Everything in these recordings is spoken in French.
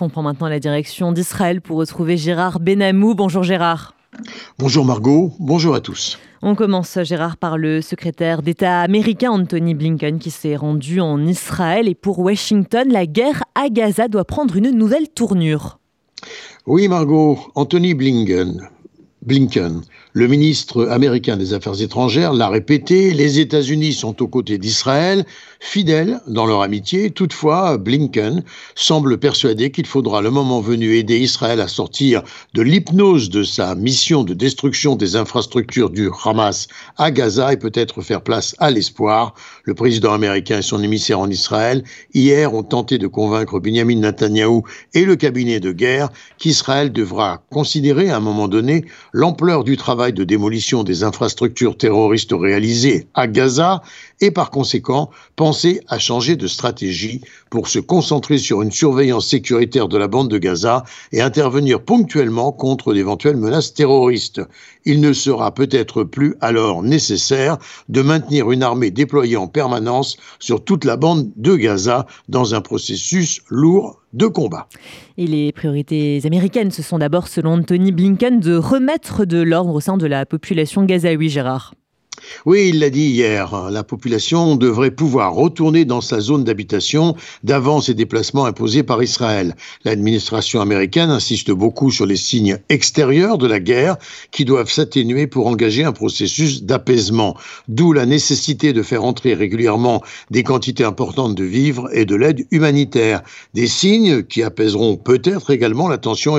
On prend maintenant la direction d'Israël pour retrouver Gérard Benamou. Bonjour Gérard. Bonjour Margot, bonjour à tous. On commence, Gérard, par le secrétaire d'État américain Anthony Blinken qui s'est rendu en Israël. Et pour Washington, la guerre à Gaza doit prendre une nouvelle tournure. Oui, Margot, Anthony Blinken, Blinken, le ministre américain des Affaires étrangères, l'a répété, les États-Unis sont aux côtés d'Israël, fidèles dans leur amitié. Toutefois, Blinken semble persuadé qu'il faudra le moment venu aider Israël à sortir de l'hypnose de sa mission de destruction des infrastructures du Hamas à Gaza et peut-être faire place à l'espoir. Le président américain et son émissaire en Israël, hier, ont tenté de convaincre Benjamin Netanyahu et le cabinet de guerre qu'Israël devra considérer à un moment donné l'ampleur du travail de démolition des infrastructures terroristes réalisées à Gaza et par conséquent penser à changer de stratégie pour se concentrer sur une surveillance sécuritaire de la bande de Gaza et intervenir ponctuellement contre d'éventuelles menaces terroristes. Il ne sera peut-être plus alors nécessaire de maintenir une armée déployée en permanence sur toute la bande de Gaza dans un processus lourd de combat. Et les priorités américaines, ce sont d'abord, selon Tony Blinken, de remettre de l'ordre au sein de la population gazaoui, Gérard. Oui, il l'a dit hier, la population devrait pouvoir retourner dans sa zone d'habitation d'avant ces déplacements imposés par Israël. L'administration américaine insiste beaucoup sur les signes extérieurs de la guerre qui doivent s'atténuer pour engager un processus d'apaisement, d'où la nécessité de faire entrer régulièrement des quantités importantes de vivres et de l'aide humanitaire. Des signes qui apaiseront peut-être également la tension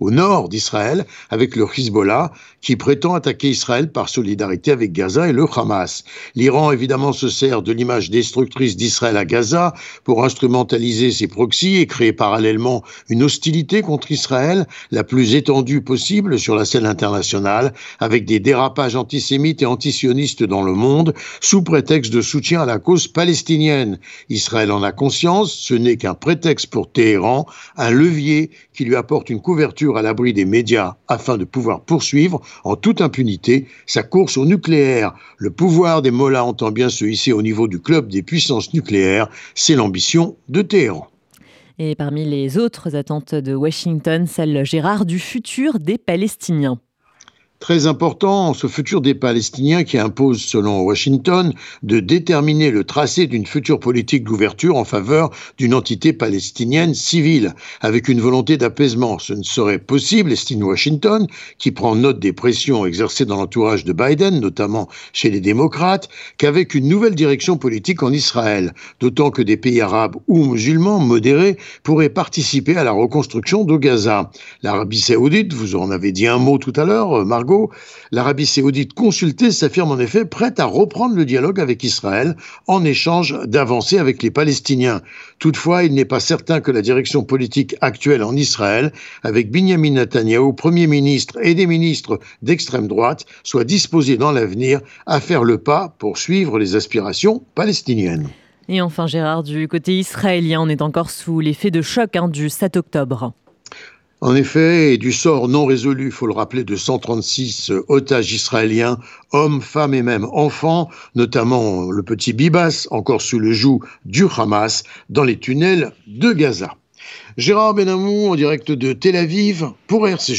au nord d'Israël avec le Hezbollah qui prétend attaquer Israël par solidarité avec Gaza et le Hamas. L'Iran, évidemment, se sert de l'image destructrice d'Israël à Gaza pour instrumentaliser ses proxys et créer parallèlement une hostilité contre Israël la plus étendue possible sur la scène internationale, avec des dérapages antisémites et antisionistes dans le monde, sous prétexte de soutien à la cause palestinienne. Israël en a conscience, ce n'est qu'un prétexte pour Téhéran, un levier qui lui apporte une couverture à l'abri des médias afin de pouvoir poursuivre en toute impunité sa course au nucléaire. Le pouvoir des Mollahs entend bien se hisser au niveau du club des puissances nucléaires. C'est l'ambition de Téhéran. Et parmi les autres attentes de Washington, celle Gérard du futur des Palestiniens très important, ce futur des Palestiniens qui impose, selon Washington, de déterminer le tracé d'une future politique d'ouverture en faveur d'une entité palestinienne civile, avec une volonté d'apaisement. Ce ne serait possible, estime Washington, qui prend note des pressions exercées dans l'entourage de Biden, notamment chez les démocrates, qu'avec une nouvelle direction politique en Israël, d'autant que des pays arabes ou musulmans modérés pourraient participer à la reconstruction de Gaza. L'Arabie saoudite, vous en avez dit un mot tout à l'heure, Margot, l'Arabie saoudite consultée s'affirme en effet prête à reprendre le dialogue avec Israël en échange d'avancées avec les Palestiniens. Toutefois, il n'est pas certain que la direction politique actuelle en Israël, avec Benjamin Netanyahu, Premier ministre, et des ministres d'extrême droite, soit disposée dans l'avenir à faire le pas pour suivre les aspirations palestiniennes. Et enfin, Gérard, du côté israélien, on est encore sous l'effet de choc hein, du 7 octobre. En effet, du sort non résolu, faut le rappeler, de 136 otages israéliens, hommes, femmes et même enfants, notamment le petit Bibas, encore sous le joug du Hamas, dans les tunnels de Gaza. Gérard Benamou en direct de Tel Aviv pour RCG.